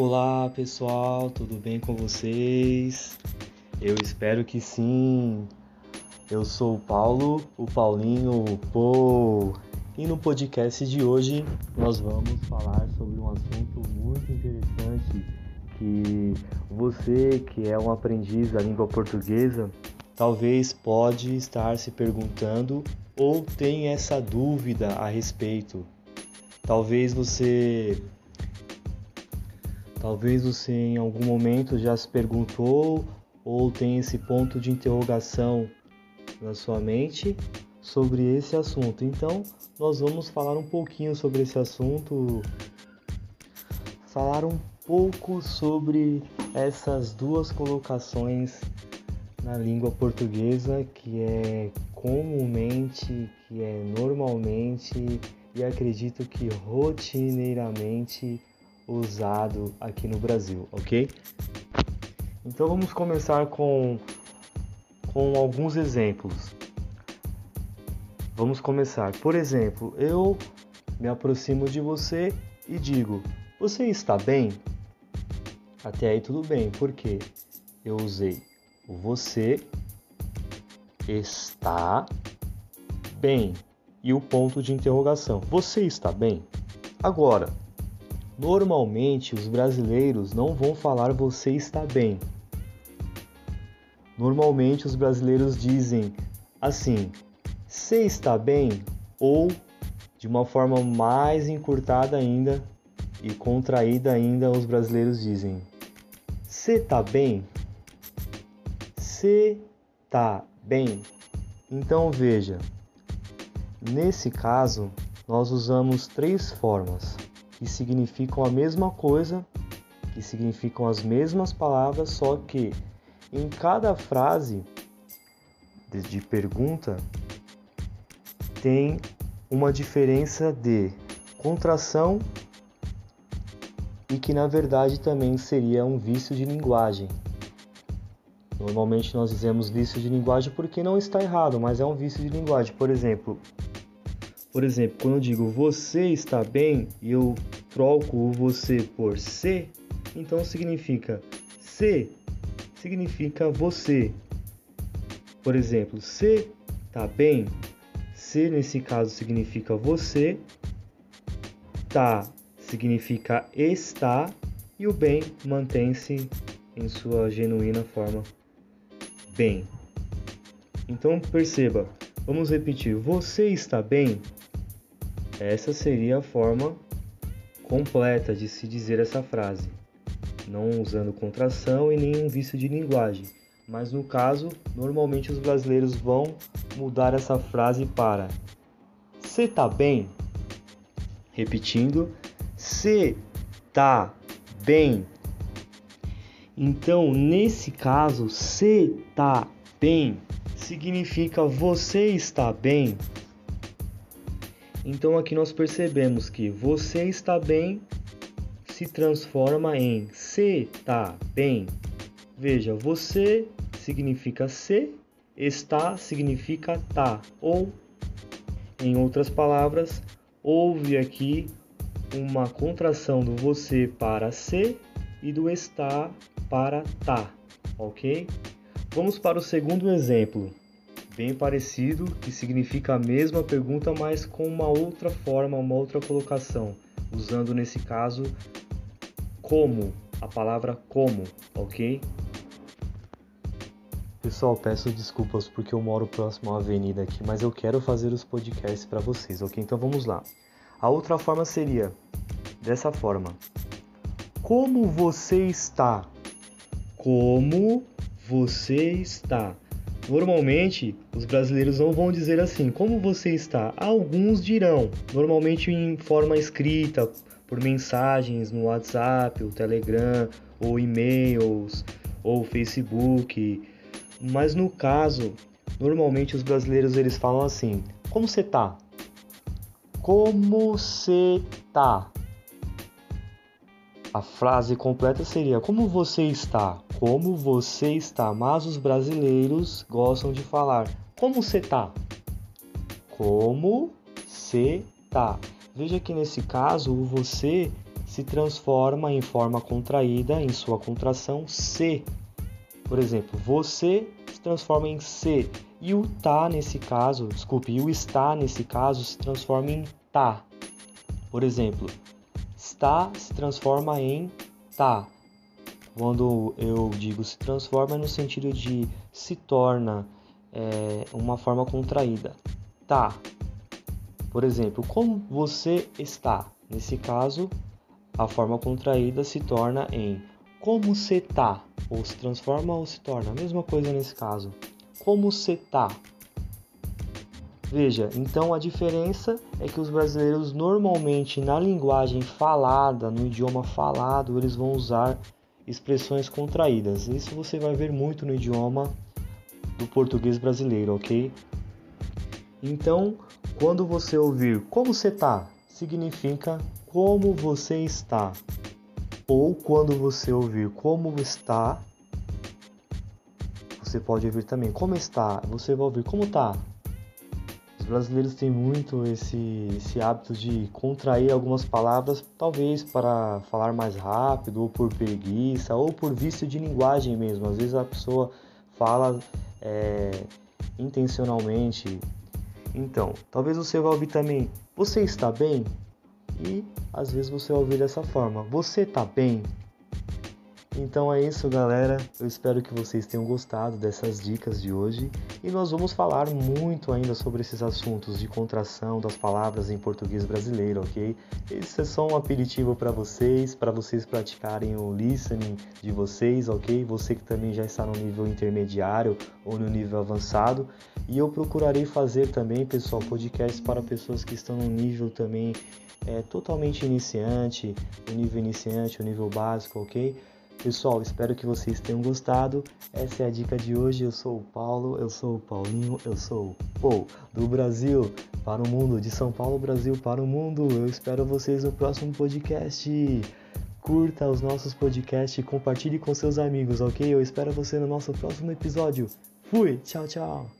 Olá pessoal, tudo bem com vocês? Eu espero que sim. Eu sou o Paulo, o Paulinho, o. E no podcast de hoje nós vamos falar sobre um assunto muito interessante que você que é um aprendiz da língua portuguesa talvez pode estar se perguntando ou tem essa dúvida a respeito. Talvez você Talvez você em algum momento já se perguntou ou tem esse ponto de interrogação na sua mente sobre esse assunto. Então, nós vamos falar um pouquinho sobre esse assunto, falar um pouco sobre essas duas colocações na língua portuguesa que é comumente, que é normalmente e acredito que rotineiramente usado aqui no Brasil, ok? Então vamos começar com, com alguns exemplos. Vamos começar. Por exemplo, eu me aproximo de você e digo: Você está bem? Até aí tudo bem, porque eu usei o você está bem e o ponto de interrogação. Você está bem? Agora, Normalmente os brasileiros não vão falar você está bem. Normalmente os brasileiros dizem assim: você está bem? Ou de uma forma mais encurtada ainda e contraída ainda, os brasileiros dizem: você tá bem? Você tá bem? Então veja, nesse caso nós usamos três formas que significam a mesma coisa, que significam as mesmas palavras, só que em cada frase de, pergunta tem uma diferença de contração e que na verdade também seria um vício de linguagem. Normalmente nós dizemos vício de linguagem porque não está errado, mas é um vício de linguagem. Por exemplo, por exemplo, quando eu digo você está bem e eu troco o você por se, então significa se significa você. Por exemplo, se tá bem, se nesse caso significa você, tá significa está e o bem mantém-se em sua genuína forma bem. Então perceba, vamos repetir: você está bem? Essa seria a forma completa de se dizer essa frase, não usando contração e nenhum vício de linguagem. Mas no caso, normalmente os brasileiros vão mudar essa frase para "Cê tá bem?" Repetindo, "Cê tá bem?" Então, nesse caso, "cê tá bem" significa você está bem então aqui nós percebemos que você está bem se transforma em se tá bem. Veja, você significa se, está significa tá, ou em outras palavras, houve aqui uma contração do você para se e do está para tá, ok? Vamos para o segundo exemplo bem parecido, que significa a mesma pergunta, mas com uma outra forma, uma outra colocação, usando nesse caso como, a palavra como, ok? Pessoal, peço desculpas porque eu moro próximo à avenida aqui, mas eu quero fazer os podcasts para vocês, ok? Então vamos lá. A outra forma seria dessa forma: Como você está? Como você está? Normalmente, os brasileiros não vão dizer assim: como você está? Alguns dirão, normalmente em forma escrita, por mensagens no WhatsApp, o Telegram, ou e-mails, ou Facebook. Mas no caso, normalmente os brasileiros eles falam assim: como você tá? Como você tá? A frase completa seria: Como você está? Como você está? Mas os brasileiros gostam de falar: Como você tá? Como você tá? Veja que nesse caso o você se transforma em forma contraída em sua contração se. Por exemplo, você se transforma em se e o tá nesse caso, desculpe, e o está nesse caso se transforma em tá. Por exemplo, está se transforma em tá. Quando eu digo se transforma é no sentido de se torna é, uma forma contraída. Tá. Por exemplo, como você está? Nesse caso, a forma contraída se torna em como você tá, ou se transforma ou se torna, a mesma coisa nesse caso. Como você tá? Veja, então a diferença é que os brasileiros normalmente na linguagem falada, no idioma falado, eles vão usar expressões contraídas. Isso você vai ver muito no idioma do português brasileiro, ok? Então, quando você ouvir como você tá, significa como você está. Ou quando você ouvir como está, você pode ouvir também como está. Você vai ouvir como está. Os brasileiros têm muito esse, esse hábito de contrair algumas palavras, talvez para falar mais rápido, ou por preguiça, ou por vício de linguagem mesmo. Às vezes a pessoa fala é, intencionalmente. Então, talvez você vá ouvir também: Você está bem? e às vezes você vai ouvir dessa forma: Você tá bem? Então é isso, galera. Eu espero que vocês tenham gostado dessas dicas de hoje e nós vamos falar muito ainda sobre esses assuntos de contração das palavras em português brasileiro, ok? Isso é só um aperitivo para vocês, para vocês praticarem o listening de vocês, ok? Você que também já está no nível intermediário ou no nível avançado. E eu procurarei fazer também, pessoal, podcasts para pessoas que estão no nível também é, totalmente iniciante, o nível iniciante, o nível básico, ok? Pessoal, espero que vocês tenham gostado. Essa é a dica de hoje. Eu sou o Paulo, eu sou o Paulinho, eu sou o Paul do Brasil para o mundo, de São Paulo, Brasil para o mundo. Eu espero vocês no próximo podcast. Curta os nossos podcasts e compartilhe com seus amigos, ok? Eu espero você no nosso próximo episódio. Fui, tchau, tchau.